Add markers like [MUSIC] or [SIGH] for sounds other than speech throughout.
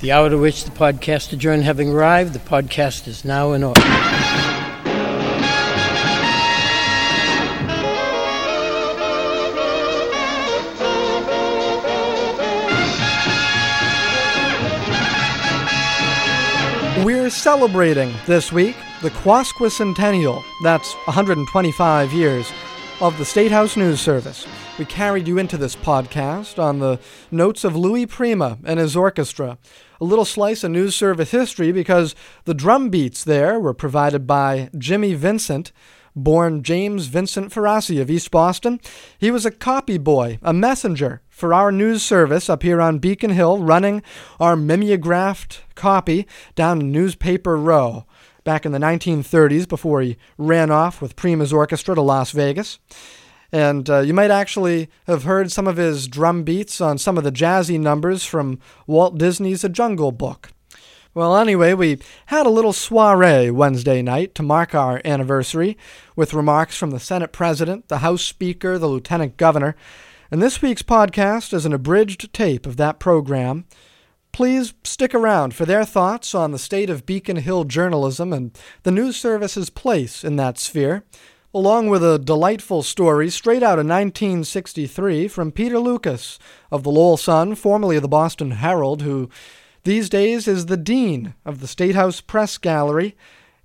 The hour to which the podcast adjourned having arrived, the podcast is now in order. We're celebrating this week the Quasquicentennial, that's 125 years, of the State House News Service. We carried you into this podcast on the notes of Louis Prima and his orchestra. A little slice of news service history because the drum beats there were provided by Jimmy Vincent, born James Vincent Ferrasi of East Boston. He was a copy boy, a messenger for our news service up here on Beacon Hill, running our mimeographed copy down Newspaper Row back in the 1930s before he ran off with Prima's orchestra to Las Vegas. And uh, you might actually have heard some of his drum beats on some of the jazzy numbers from Walt Disney's A Jungle Book. Well, anyway, we had a little soiree Wednesday night to mark our anniversary with remarks from the Senate President, the House Speaker, the Lieutenant Governor, and this week's podcast is an abridged tape of that program. Please stick around for their thoughts on the state of Beacon Hill journalism and the news service's place in that sphere, along with a delightful story straight out of 1963 from Peter Lucas of the Lowell Sun, formerly of the Boston Herald, who these days is the dean of the State House Press Gallery,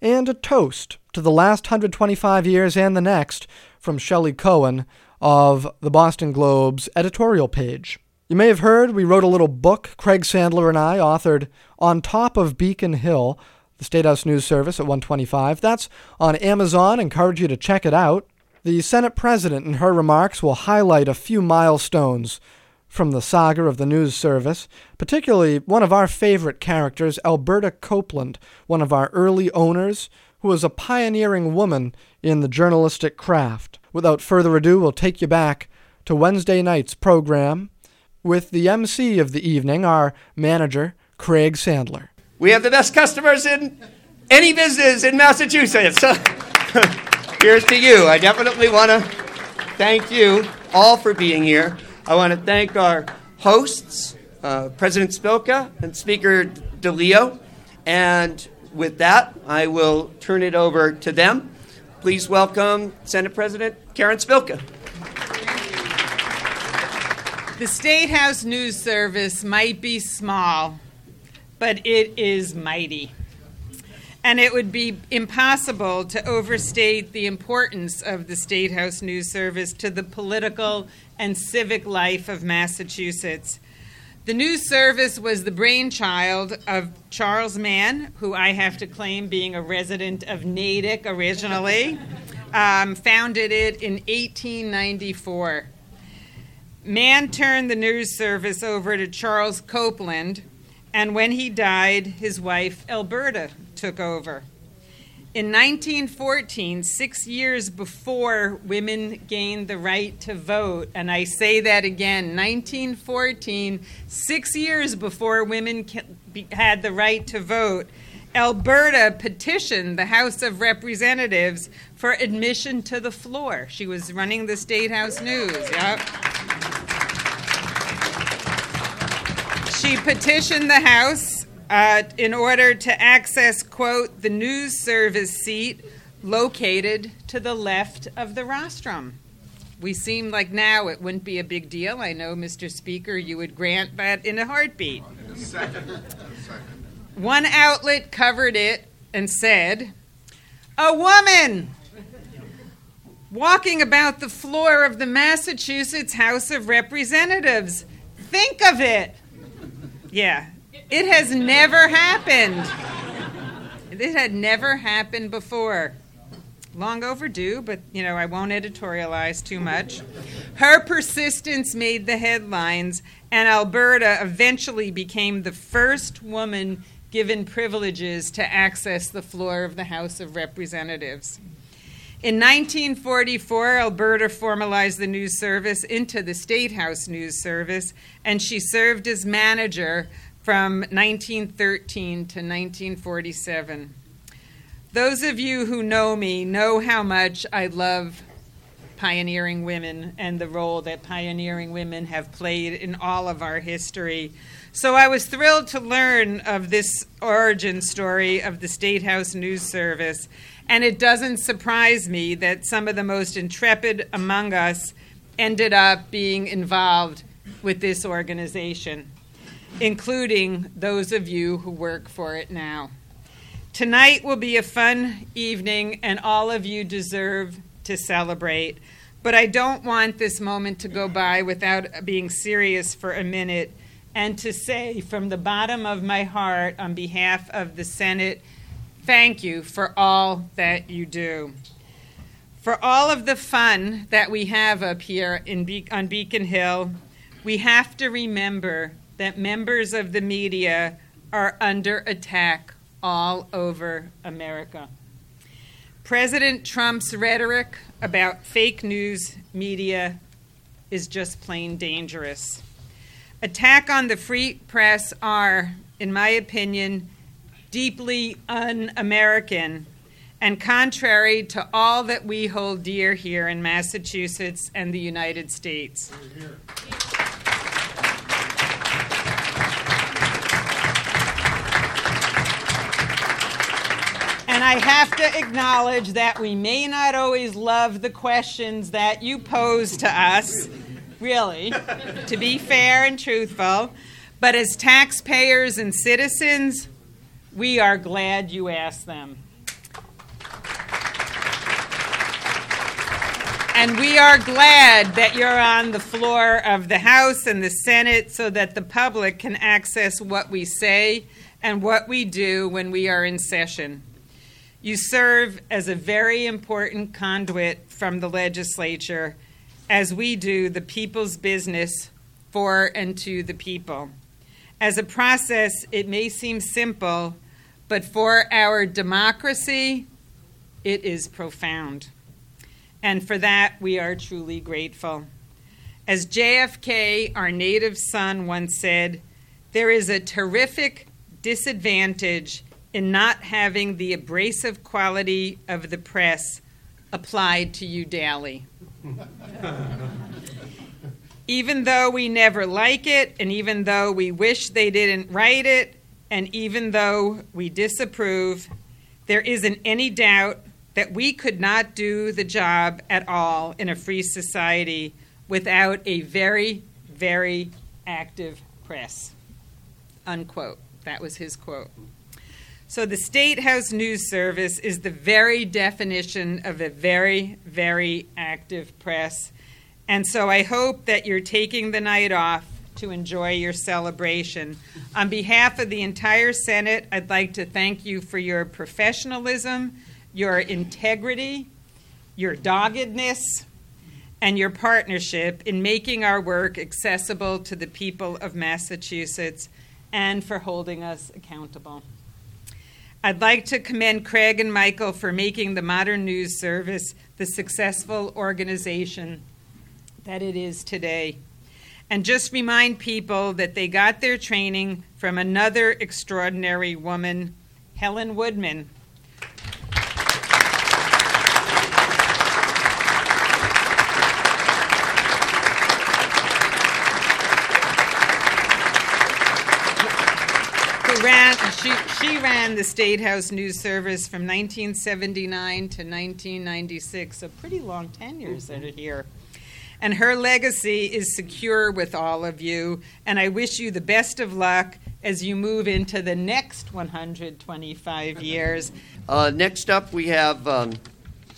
and a toast to the last 125 years and the next from Shelley Cohen of the Boston Globe's editorial page. You may have heard we wrote a little book, Craig Sandler and I authored On Top of Beacon Hill, the State House News Service at 125. That's on Amazon. Encourage you to check it out. The Senate President, in her remarks, will highlight a few milestones from the saga of the news service, particularly one of our favorite characters, Alberta Copeland, one of our early owners, who was a pioneering woman in the journalistic craft. Without further ado, we'll take you back to Wednesday night's program with the MC of the evening, our manager, Craig Sandler. We have the best customers in any business in Massachusetts. So [LAUGHS] here's to you. I definitely want to thank you all for being here. I want to thank our hosts, uh, President Spilka and Speaker DeLeo. And with that, I will turn it over to them. Please welcome Senate President Karen Spilka. The State House News Service might be small, but it is mighty. And it would be impossible to overstate the importance of the State House News Service to the political and civic life of Massachusetts. The news service was the brainchild of Charles Mann, who I have to claim being a resident of Natick originally, [LAUGHS] um, founded it in 1894. Mann turned the news service over to Charles Copeland, and when he died, his wife Alberta took over. In 1914, six years before women gained the right to vote, and I say that again 1914, six years before women had the right to vote, Alberta petitioned the House of Representatives for admission to the floor. She was running the State House News. Yep. She petitioned the House uh, in order to access, quote, the news service seat located to the left of the rostrum. We seem like now it wouldn't be a big deal. I know, Mr. Speaker, you would grant that in a heartbeat. In a second. One outlet covered it and said, A woman walking about the floor of the Massachusetts House of Representatives. Think of it. Yeah, it has never happened. It had never happened before. Long overdue, but you know, I won't editorialize too much. Her persistence made the headlines, and Alberta eventually became the first woman given privileges to access the floor of the House of Representatives. In 1944, Alberta formalized the news service into the State House News Service, and she served as manager from 1913 to 1947. Those of you who know me know how much I love pioneering women and the role that pioneering women have played in all of our history. So I was thrilled to learn of this origin story of the State House News Service, and it doesn't surprise me that some of the most intrepid among us ended up being involved with this organization, including those of you who work for it now. Tonight will be a fun evening, and all of you deserve to celebrate. But I don't want this moment to go by without being serious for a minute and to say from the bottom of my heart, on behalf of the Senate, thank you for all that you do. For all of the fun that we have up here in Be- on Beacon Hill, we have to remember that members of the media are under attack all over America. President Trump's rhetoric about fake news media is just plain dangerous. Attack on the free press are, in my opinion, deeply un American and contrary to all that we hold dear here in Massachusetts and the United States. And I have to acknowledge that we may not always love the questions that you pose to us, really, to be fair and truthful. But as taxpayers and citizens, we are glad you asked them. And we are glad that you're on the floor of the House and the Senate so that the public can access what we say and what we do when we are in session. You serve as a very important conduit from the legislature as we do the people's business for and to the people. As a process, it may seem simple, but for our democracy, it is profound. And for that, we are truly grateful. As JFK, our native son, once said, there is a terrific disadvantage in not having the abrasive quality of the press applied to you daily. [LAUGHS] even though we never like it, and even though we wish they didn't write it, and even though we disapprove, there isn't any doubt that we could not do the job at all in a free society without a very, very active press. Unquote. That was his quote. So the State House News Service is the very definition of a very, very active press. And so I hope that you're taking the night off to enjoy your celebration. On behalf of the entire Senate, I'd like to thank you for your professionalism, your integrity, your doggedness, and your partnership in making our work accessible to the people of Massachusetts and for holding us accountable. I'd like to commend Craig and Michael for making the Modern News Service the successful organization that it is today. And just remind people that they got their training from another extraordinary woman, Helen Woodman. Ran, she, she ran the State House News Service from 1979 to 1996, so pretty long tenures that are here. And her legacy is secure with all of you, and I wish you the best of luck as you move into the next 125 years. Uh, next up, we have um,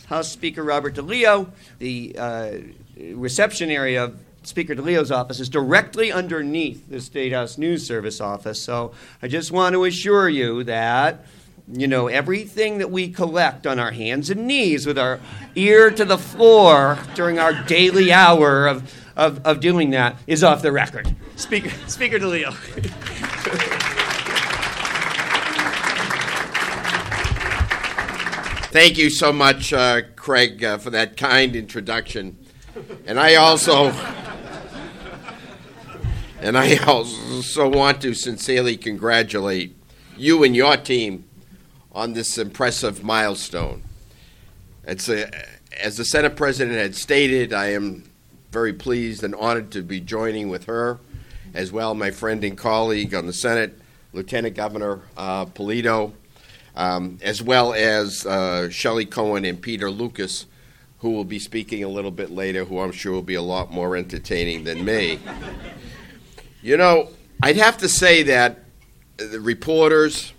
House Speaker Robert DeLeo. The uh, reception area of Speaker DeLeo's office is directly underneath the State House News Service office. So I just want to assure you that you know, everything that we collect on our hands and knees with our ear to the floor during our daily hour of, of, of doing that is off the record. Speaker, Speaker DeLeo. Thank you so much, uh, Craig, uh, for that kind introduction. And I also. And I also want to sincerely congratulate you and your team on this impressive milestone. It's a, as the Senate President had stated, I am very pleased and honored to be joining with her as well my friend and colleague on the Senate, Lieutenant Governor uh, Polito, um, as well as uh, Shelley Cohen and Peter Lucas, who will be speaking a little bit later, who I'm sure will be a lot more entertaining than me. you know, I'd have to say that the reporters,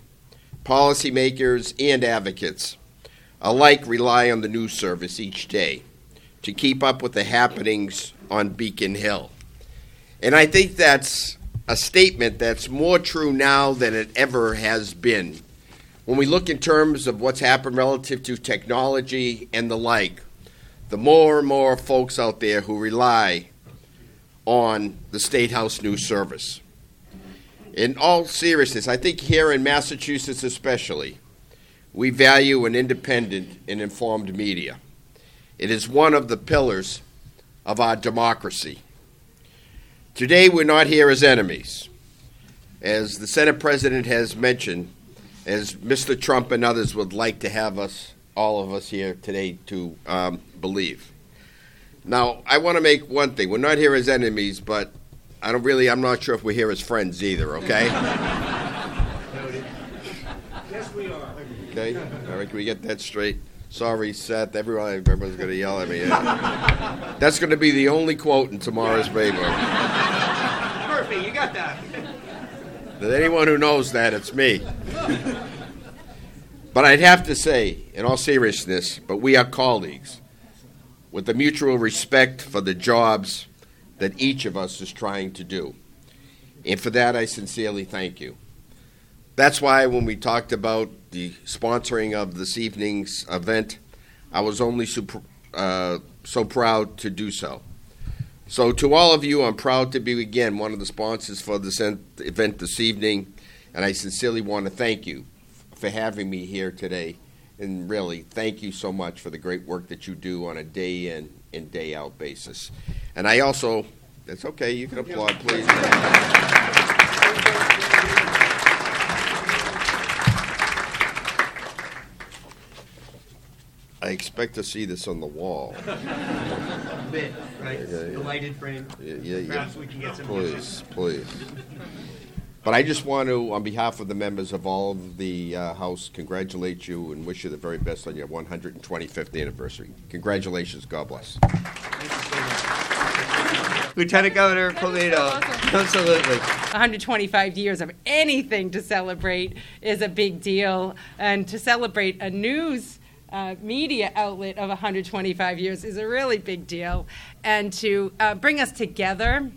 policymakers, and advocates alike rely on the news service each day to keep up with the happenings on Beacon Hill. And I think that's a statement that's more true now than it ever has been. When we look in terms of what's happened relative to technology and the like, the more and more folks out there who rely on the State House News Service. In all seriousness, I think here in Massachusetts especially, we value an independent and informed media. It is one of the pillars of our democracy. Today, we're not here as enemies. As the Senate President has mentioned, as Mr. Trump and others would like to have us, all of us here today, to um, believe. Now, I want to make one thing. We're not here as enemies, but I don't really, I'm not sure if we're here as friends either, okay? [LAUGHS] Yes, we are. Okay? All right, can we get that straight? Sorry, Seth. Everyone, everyone's going to yell at me. Yeah. That's going to be the only quote in tomorrow's paper. Murphy, you got that. That anyone who knows that, it's me. But I'd have to say, in all seriousness, but we are colleagues with the mutual respect for the jobs that each of us is trying to do. And for that, I sincerely thank you. That's why when we talked about the sponsoring of this evening's event, I was only super, uh, so proud to do so. So, to all of you, I'm proud to be again one of the sponsors for this event this evening, and I sincerely want to thank you for having me here today. And really, thank you so much for the great work that you do on a day in and day out basis. And I also, that's okay, you can applaud, please. I expect to see this on the wall. [LAUGHS] A Bit, right? Okay, The lighted frame. Yeah, yeah, yeah. Perhaps we can get some music. Please, please. But I just want to, on behalf of the members of all of the uh, House, congratulate you and wish you the very best on your 125th anniversary. Congratulations. God bless. Lieutenant Governor Polito. Absolutely. 125 years of anything to celebrate is a big deal, and to celebrate a news uh, media outlet of 125 years is a really big deal, and to uh, bring us together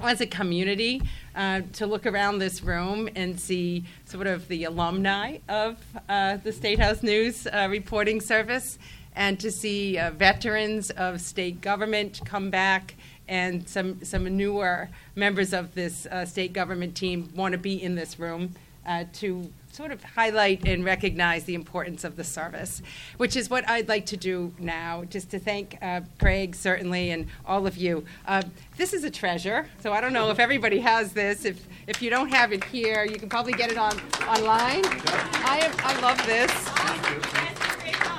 as a community uh, to look around this room and see sort of the alumni of uh, the State House News uh, reporting service, and to see uh, veterans of state government come back and some some newer members of this uh, state government team want to be in this room uh, to sort of highlight and recognize the importance of the service, which is what I'd like to do now, just to thank uh, Craig, certainly, and all of you. Uh, this is a treasure, so I don't know if everybody has this. If, if you don't have it here, you can probably get it on online. I, am, I love this.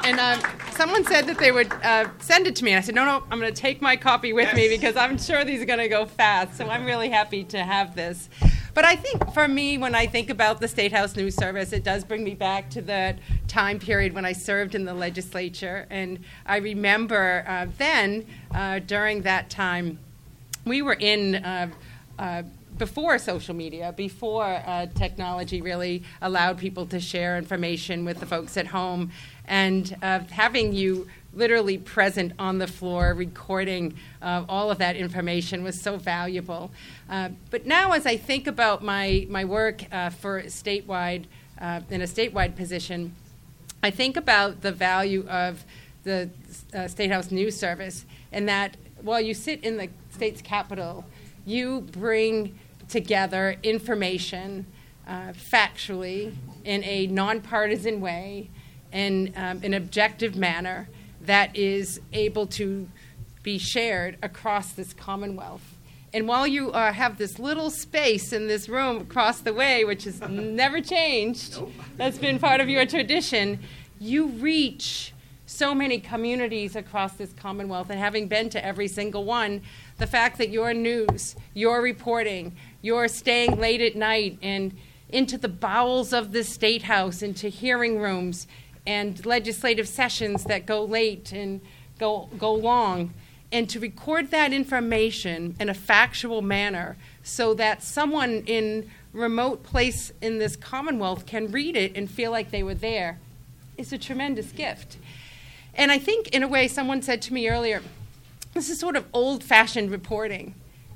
And um, someone said that they would uh, send it to me. And I said, no, no, I'm going to take my copy with me because I'm sure these are going to go fast. So I'm really happy to have this. But I think for me, when I think about the State House News Service, it does bring me back to the time period when I served in the legislature. And I remember uh, then, uh, during that time, we were in. Uh, uh before social media, before uh, technology really allowed people to share information with the folks at home, and uh, having you literally present on the floor, recording uh, all of that information was so valuable. Uh, but now, as I think about my, my work uh, for statewide, uh, in a statewide position, I think about the value of the uh, State House News Service, and that while you sit in the state's capital, you bring together information uh, factually in a nonpartisan way in um, an objective manner that is able to be shared across this Commonwealth. And while you uh, have this little space in this room across the way, which has [LAUGHS] never changed, nope. that's been part of your tradition, you reach so many communities across this Commonwealth, and having been to every single one, the fact that your news, your reporting, your staying late at night and into the bowels of the State House, into hearing rooms and legislative sessions that go late and go, go long, and to record that information in a factual manner so that someone in remote place in this commonwealth can read it and feel like they were there is a tremendous gift. And I think, in a way, someone said to me earlier, this is sort of old fashioned reporting.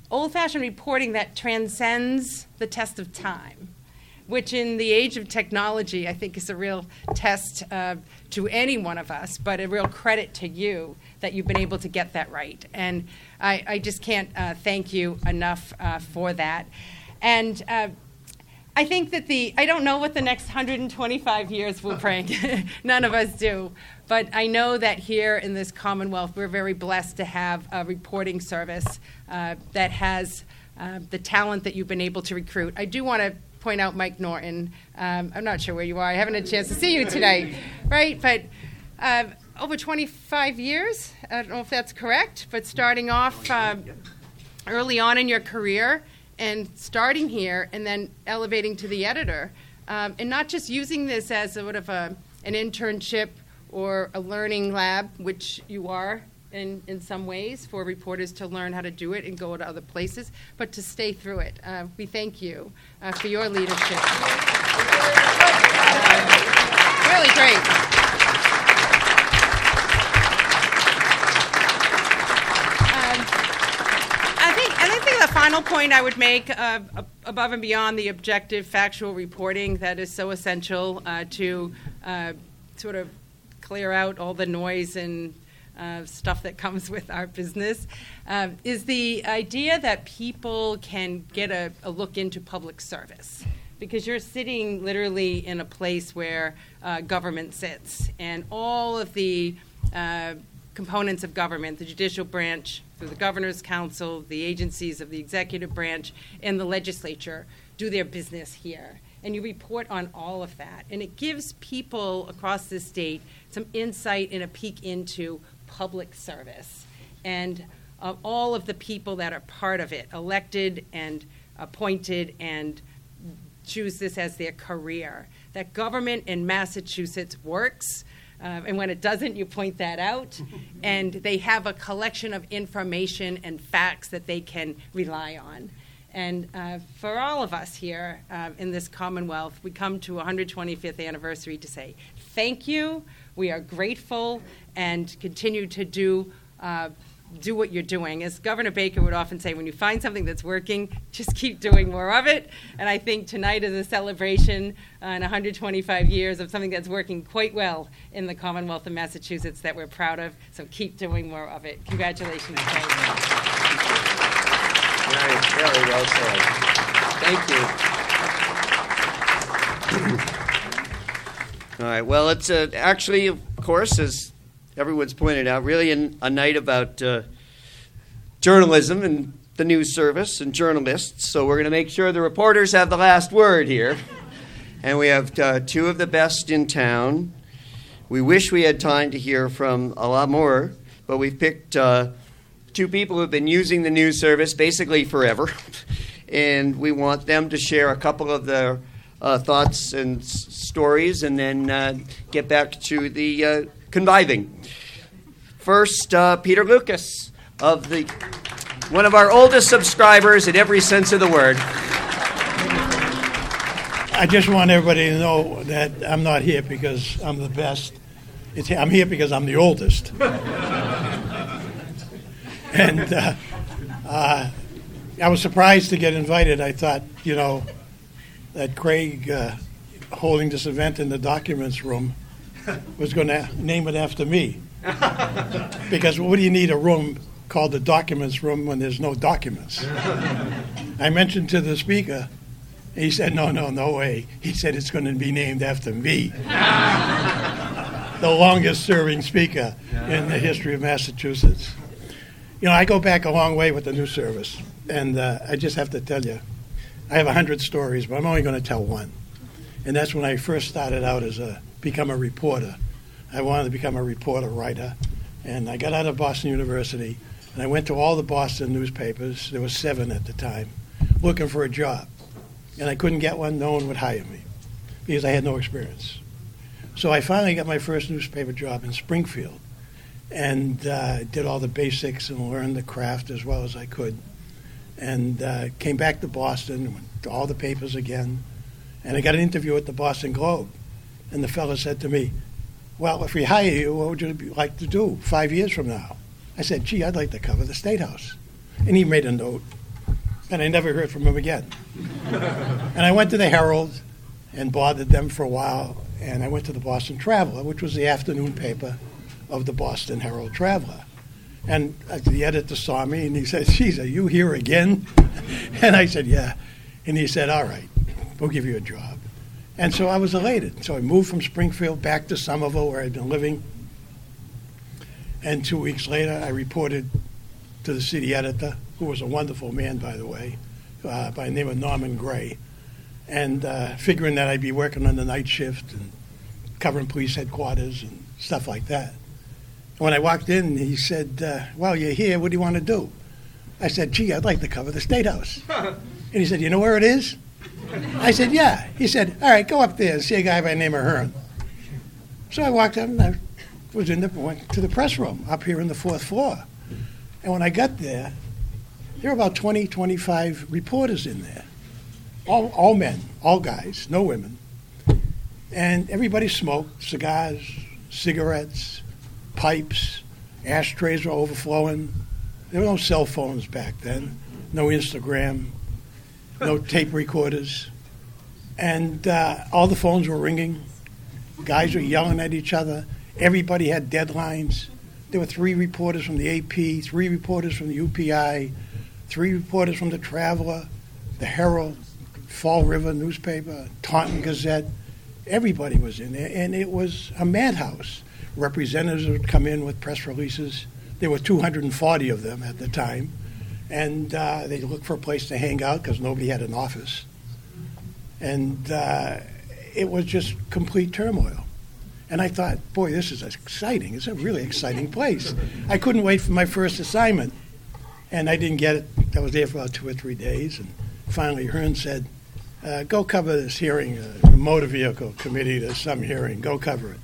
Old fashioned reporting that transcends the test of time, which in the age of technology, I think is a real test uh, to any one of us, but a real credit to you that you've been able to get that right. And I, I just can't uh, thank you enough uh, for that. And uh, I think that the, I don't know what the next 125 years will bring. [LAUGHS] [LAUGHS] None of us do. But I know that here in this Commonwealth, we're very blessed to have a reporting service uh, that has uh, the talent that you've been able to recruit. I do want to point out Mike Norton. Um, I'm not sure where you are. I haven't had a chance to see you tonight, right? But uh, over 25 years, I don't know if that's correct, but starting off um, early on in your career and starting here and then elevating to the editor, um, and not just using this as sort of a, an internship or a learning lab, which you are in, in some ways for reporters to learn how to do it and go to other places, but to stay through it. Uh, we thank you uh, for your leadership. Uh, really great. Um I think I think the final point I would make, uh, above and beyond the objective, factual reporting that is so essential uh, to uh, sort of clear out all the noise and uh, stuff that comes with our business, um, is the idea that people can get a, a, look into public service. Because you're sitting literally in a place where uh, government sits, and all of the uh, components of government, the judicial branch, through the governor's council, the agencies of the executive branch, and the legislature do their business here. And you report on all of that. And it gives people across the state some insight and a peek into public service and uh, all of the people that are part of it, elected and appointed and choose this as their career. That government in Massachusetts works uh, and when it doesn't, you point that out. [LAUGHS] and they have a collection of information and facts that they can rely on. And uh, for all of us here uh, in this Commonwealth, we come to 125th anniversary to say thank you. We are grateful and continue to do uh, do what you're doing. As Governor Baker would often say, when you find something that's working, just keep doing more of it. And I think tonight is a celebration uh, in 125 years of something that's working quite well in the Commonwealth of Massachusetts that we're proud of. So keep doing more of it. Congratulations. Thank Very, very well said. Thank you. All right. Well, it's uh, actually, of course, as everyone's pointed out, really an, a night about uh, journalism and the news service and journalists. So we're going to make sure the reporters have the last word here. [LAUGHS] And we have uh, two of the best in town. We wish we had time to hear from a lot more, but we've picked uh, two people who've been using the news service basically forever. [LAUGHS] and we want them to share a couple of their uh, thoughts and s- stories and then uh, get back to the uh. First, uh, Peter Lucas of the one of our oldest subscribers in every sense of the word. I just want everybody to know that I'm not here because I'm the best. It's, I'm here because I'm the oldest. and uh, uh, I was surprised to get invited. I thought, you know, that Craig uh, holding this event in the documents room was going to name it after me. [LAUGHS] because what do you need a room called the documents room when there's no documents? [LAUGHS] I mentioned to the speaker, he said, no, no, no way. He said it's going to be named after me. [LAUGHS] the longest serving speaker in the history of Massachusetts. You know, I go back a long way with the new service, and uh, I just have to tell you, I have a hundred stories, but I'm only going to tell one. And that's when I first started out as a become a reporter. I wanted to become a reporter, writer. And I got out of Boston University, and I went to all the Boston newspapers. There were seven at the time, looking for a job. And I couldn't get one. No one would hire me because I had no experience. So I finally got my first newspaper job in Springfield and uh, did all the basics and learned the craft as well as I could. And uh, came back to Boston, went to all the papers again, and I got an interview at the Boston Globe. And the fellow said to me, Well, if we hire you, what would you like to do five years from now? I said, Gee, I'd like to cover the State House. And he made a note, and I never heard from him again. [LAUGHS] and I went to the Herald and bothered them for a while, and I went to the Boston Traveler, which was the afternoon paper of the Boston Herald Traveler. And uh, the editor saw me and he said, Geez, are you here again? [LAUGHS] and I said, Yeah. And he said, All right, we'll give you a job. And so I was elated. So I moved from Springfield back to Somerville, where I'd been living. And two weeks later, I reported to the city editor, who was a wonderful man, by the way, uh, by the name of Norman Gray, and uh, figuring that I'd be working on the night shift and covering police headquarters and stuff like that. When I walked in, he said, uh, Well, you're here. What do you want to do? I said, Gee, I'd like to cover the State House. [LAUGHS] and he said, You know where it is? I said, Yeah. He said, All right, go up there and see a guy by the name of Hearn. So I walked up and I was in the, went to the press room up here in the fourth floor. And when I got there, there were about 20, 25 reporters in there. All, all men, all guys, no women. And everybody smoked cigars, cigarettes, pipes, ashtrays were overflowing. There were no cell phones back then, no Instagram, no [LAUGHS] tape recorders. And uh, all the phones were ringing. Guys were yelling at each other. Everybody had deadlines. There were three reporters from the AP, three reporters from the UPI, three reporters from the Traveler, the Herald, Fall River newspaper, Taunton Gazette. Everybody was in there, and it was a madhouse. Representatives would come in with press releases. There were 240 of them at the time, and uh, they'd look for a place to hang out because nobody had an office. And uh, it was just complete turmoil. And I thought, boy, this is exciting. It's a really exciting place. I couldn't wait for my first assignment, and I didn't get it. I was there for about two or three days, and finally Hearn said, uh, go cover this hearing, uh, the motor vehicle committee, there's some hearing, go cover it.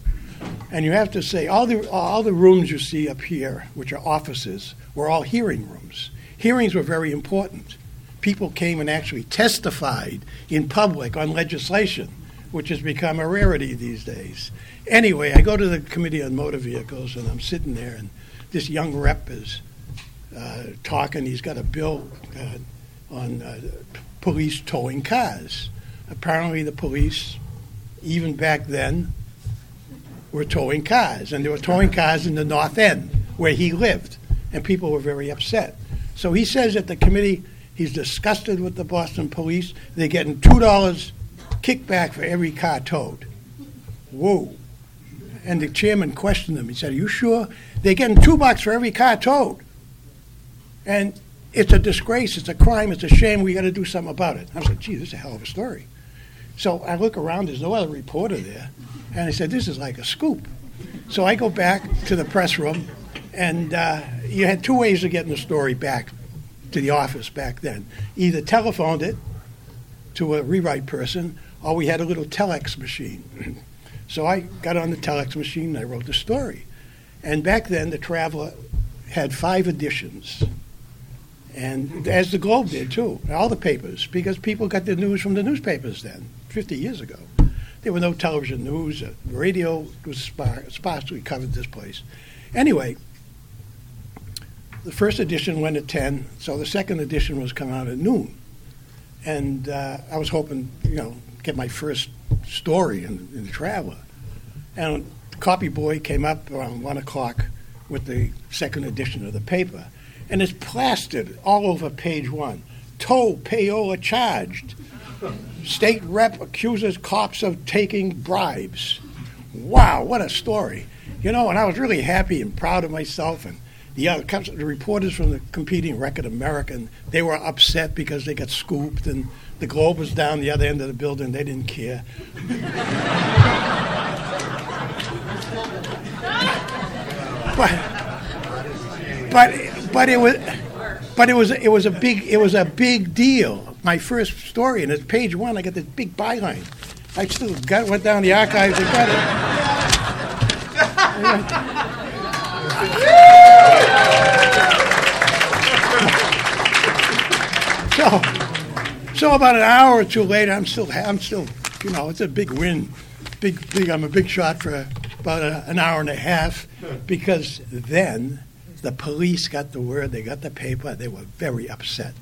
And you have to say, all the, all the rooms you see up here, which are offices, were all hearing rooms. Hearings were very important. People came and actually testified in public on legislation, which has become a rarity these days. Anyway, I go to the Committee on Motor Vehicles, and I'm sitting there, and this young rep is uh, talking. He's got a bill uh, on uh, police towing cars. Apparently, the police, even back then, were towing cars, and they were towing cars in the North End where he lived, and people were very upset. So he says at the committee he's disgusted with the Boston police. They're getting two dollars kickback for every car towed. Whoa! And the chairman questioned him. He said, "Are you sure they're getting two bucks for every car towed?" And it's a disgrace. It's a crime. It's a shame. We got to do something about it. I was like, "Gee, this is a hell of a story." So I look around. There's no other reporter there, and I said, "This is like a scoop." So I go back to the press room, and uh, you had two ways of getting the story back to the office back then. Either telephoned it to a rewrite person, or we had a little telex machine. [CLEARS THROAT] so I got on the telex machine and I wrote the story. And back then, the Traveler had five editions. And as the Globe did too, all the papers, because people got their news from the newspapers then, 50 years ago. There were no television news. Uh, radio was spar- sparsely covered this place. Anyway, the first edition went at 10, so the second edition was coming out at noon. And uh, I was hoping, you know, get my first story in, in the Traveler. And the copy boy came up around 1 o'clock with the second edition of the paper. And it's plastered all over page one. Tow payola charged. State rep accuses cops of taking bribes. Wow, what a story. You know, and I was really happy and proud of myself. And the other the reporters from the competing Record American, they were upset because they got scooped, and the Globe was down the other end of the building. They didn't care. [LAUGHS] but but but it was but it was it was a big it was a big deal. My first story, and it's page one. I got this big byline. I still got went down the archives and got it. so so about an hour or two later, I'm still I'm still you know it's a big win, big big. I'm a big shot for about a, an hour and a half because then the police got the word, they got the paper, they were very upset.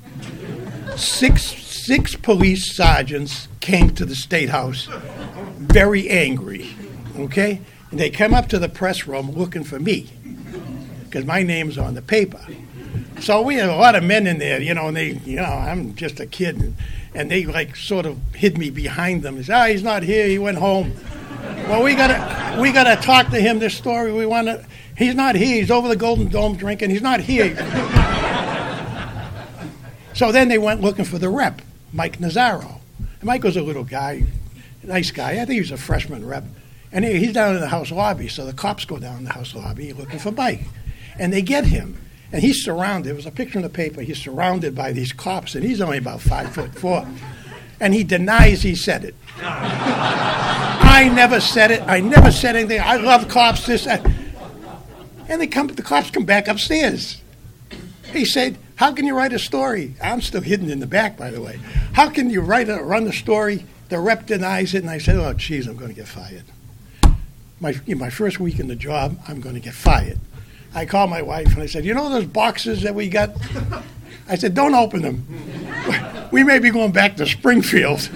Six, six police sergeants came to the State House very angry, okay? And they came up to the press room looking for me because my name's on the paper. So we had a lot of men in there, you know, and they, you know, I'm just a kid, and, and they like sort of hid me behind them. They said, ah, he's not here, he went home. Well, we gotta, we gotta talk to him this story. We want to, He's not here. He's over the Golden Dome drinking. He's not here. so then they went looking for the rep, Mike Nazaro. And Mike was a little guy, nice guy. I think he was a freshman rep. And he, he's down in the house lobby. So the cops go down in the house lobby looking for Mike. And they get him. And he's surrounded. There was a picture in the paper. He's surrounded by these cops, and he's only about five foot four. And he denies he said it. I never said it. I never said anything. I love cops. This. And they come, the cops come back upstairs. He said, How can you write a story? I'm still hidden in the back, by the way. How can you write a, run the story? The rep denies it, and I said, Oh, geez, I'm going to get fired. My, you know, my first week in the job, I'm going to get fired. I called my wife and I said, You know those boxes that we got? I said, Don't open them. We may be going back to Springfield.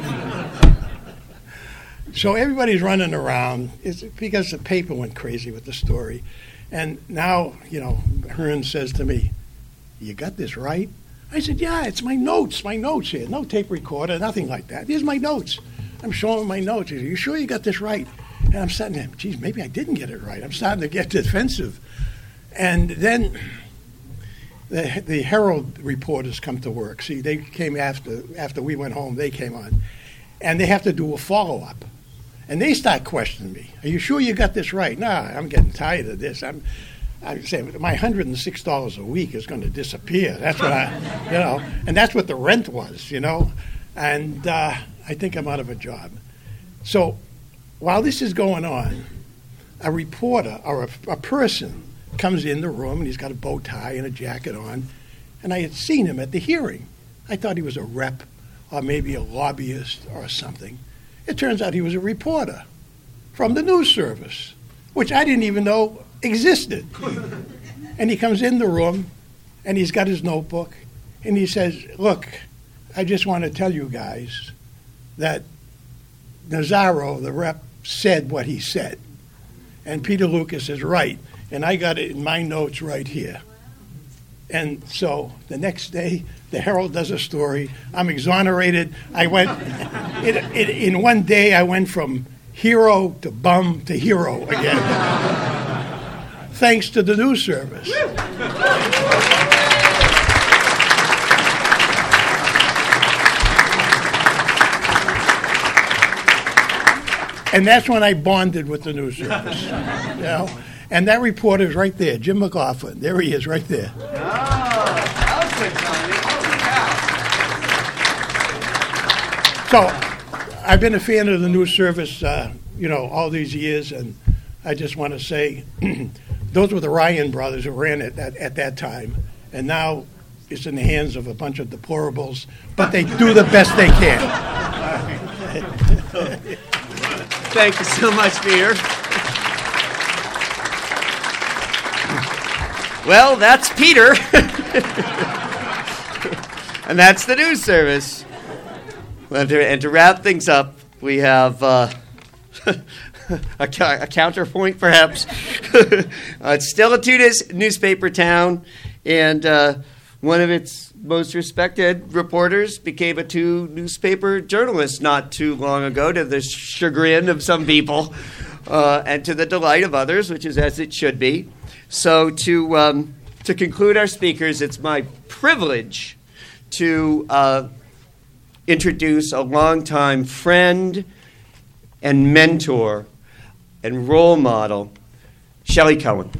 so everybody's running around. It's because the paper went crazy with the story. And now, you know, Hearn says to me, You got this right? I said, Yeah, it's my notes, my notes here. No tape recorder, nothing like that. Here's my notes. I'm showing my notes. He said, You sure you got this right? And I'm starting to, geez, maybe I didn't get it right. I'm starting to get defensive. And then the, the Herald reporters come to work. See, they came after, after we went home, they came on. And they have to do a follow up. And they start questioning me. Are you sure you got this right? Nah, I'm getting tired of this. I'm, I'm saying my hundred and six dollars a week is going to disappear. That's what I, you know, and that's what the rent was, you know, and uh, I think I'm out of a job. So while this is going on, a reporter or a, a person comes in the room and he's got a bow tie and a jacket on, and I had seen him at the hearing. I thought he was a rep or maybe a lobbyist or something. It turns out he was a reporter from the news service, which I didn't even know existed. [LAUGHS] and he comes in the room and he's got his notebook and he says, Look, I just want to tell you guys that Nazaro, the rep, said what he said. And Peter Lucas is right. And I got it in my notes right here. And so the next day, the Herald does a story. I'm exonerated. I went, [LAUGHS] it, it, in one day, I went from hero to bum to hero again. [LAUGHS] Thanks to the news service. And that's when I bonded with the news service. [LAUGHS] You know? And that reporter is right there, Jim McLaughlin. There he is, right there. So, I've been a fan of the news service, uh, you know, all these years, and I just want to say, [CLEARS THROAT] those were the Ryan brothers who ran it at, at that time, and now it's in the hands of a bunch of deplorables, but they do the best they can. Thank you so much, Peter. Well, that's Peter. [LAUGHS] and that's the news service. And to, and to wrap things up, we have uh, [LAUGHS] a, a, counterpoint, perhaps. [LAUGHS] uh, it's still a two newspaper town, and uh, one of its most respected reporters became a two newspaper journalist not too long ago, to the chagrin of some people uh, and to the delight of others, which is as it should be. So, to, um, to conclude our speakers, it's my privilege to uh, introduce a longtime friend and mentor and role model Shelley Cohen.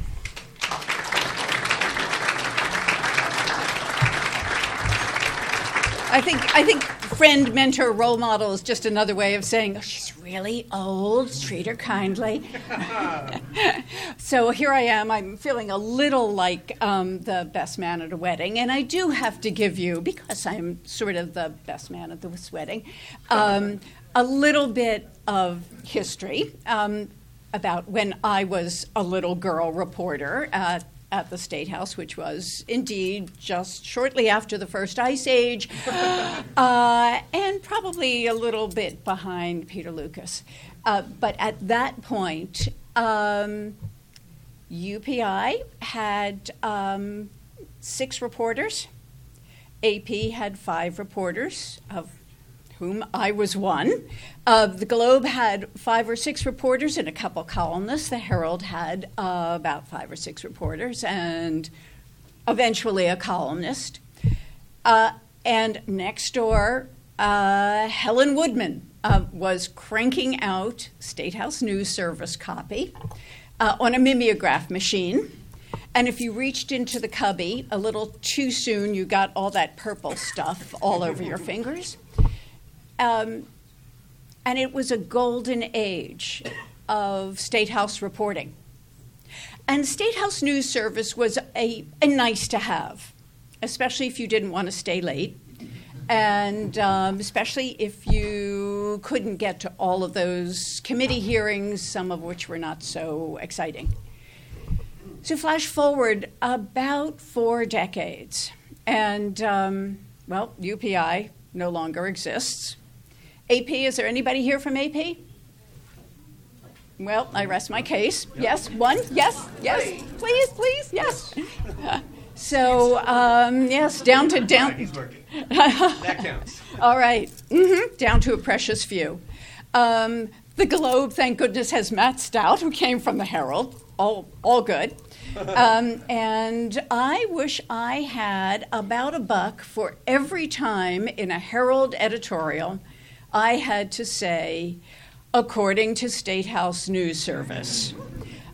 I think I think friend, mentor, role model is just another way of saying oh, she's really old. Treat her kindly. [LAUGHS] so here I am. I'm feeling a little like um, the best man at a wedding, and I do have to give you because I'm sort of the best man at this wedding, um, a little bit of history. Um, about when I was a little girl reporter at at the State House, which was indeed just shortly after the first ice age, [LAUGHS] uh, and probably a little bit behind Peter Lucas. Uh, but at that point, um, UPI had um, six reporters. AP had five reporters, of whom I was one. Uh, the Globe had five or six reporters and a couple columnists. The Herald had uh, about five or six reporters and eventually a columnist. Uh, and next door, uh, Helen Woodman uh, was cranking out State House News Service copy uh, on a mimeograph machine. And if you reached into the cubby a little too soon, you got all that purple stuff all over your fingers. Um, and it was a golden age of State House reporting. And State House News Service was a, a nice to have, especially if you didn't want to stay late, and um, especially if you couldn't get to all of those committee hearings, some of which were not so exciting. So, flash forward about four decades, and um, well, UPI no longer exists. AP, is there anybody here from AP? Well, I rest my case. Yes, one? Yes, yes. Please, please, yes. [LAUGHS] So, um, yes, down to down. [LAUGHS] He's working. [LAUGHS] that counts. All right, mm-hmm. down to a precious few. Um, the Globe, thank goodness, has Matt Stout, who came from the Herald. All, all good. Um, and I wish I had about a buck for every time in a Herald editorial I had to say, according to State House News Service.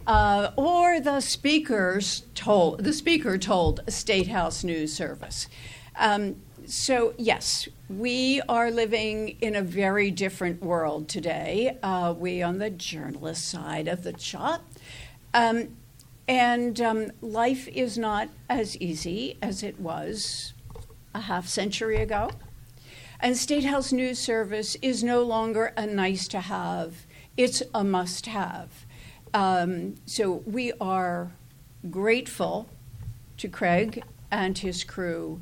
Uh, or the speakers told the speaker told State House News Service. Um, so yes, we are living in a very different world today. Uh, we on the journalist side of the shop, um, and um, life is not as easy as it was a half century ago. And State House News Service is no longer a nice to have, it's a must have. Um, so we are grateful to Craig and his crew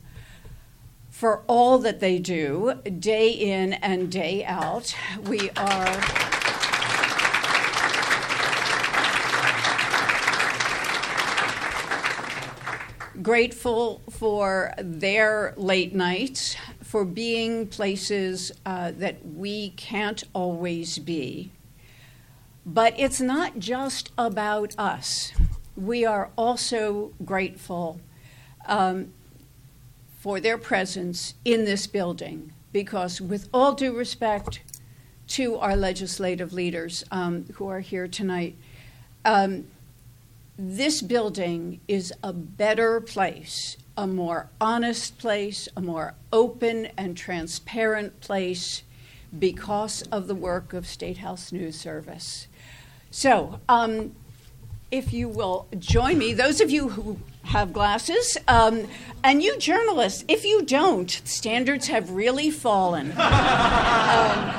for all that they do day in and day out. We are. Grateful for their late nights, for being places uh, that we can't always be. But it's not just about us. We are also grateful um, for their presence in this building because, with all due respect to our legislative leaders um, who are here tonight, um, this building is a better place a more honest place, a more open and transparent place because of the work of State House News Service. So, um, if you will join me, those of you who have glasses, um, and you journalists, if you don't, standards have really fallen. [LAUGHS] um,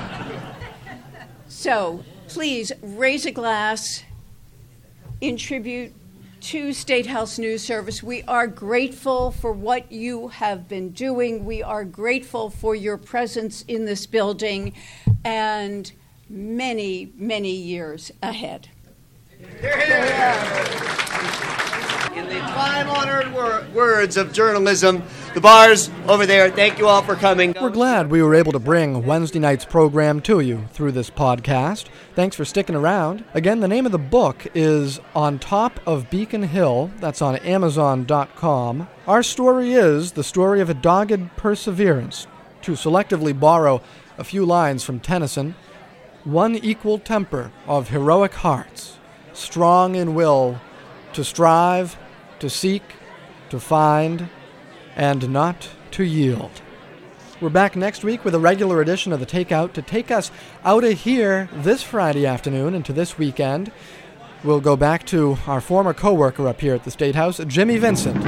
so, please raise a glass in tribute to State House News Service. We are grateful for what you have been doing. We are grateful for your presence in this building and many, many years ahead. In the time honored wor- words of journalism, the bars over there, thank you all for coming. We're glad we were able to bring Wednesday night's program to you through this podcast. Thanks for sticking around. Again, the name of the book is On Top of Beacon Hill. That's on Amazon.com. Our story is the story of a dogged perseverance. To selectively borrow a few lines from Tennyson, one equal temper of heroic hearts strong in will to strive, to seek, to find, and not to yield. We're back next week with a regular edition of the Takeout to take us out of here this Friday afternoon into this weekend. We'll go back to our former coworker up here at the State House, Jimmy Vincent.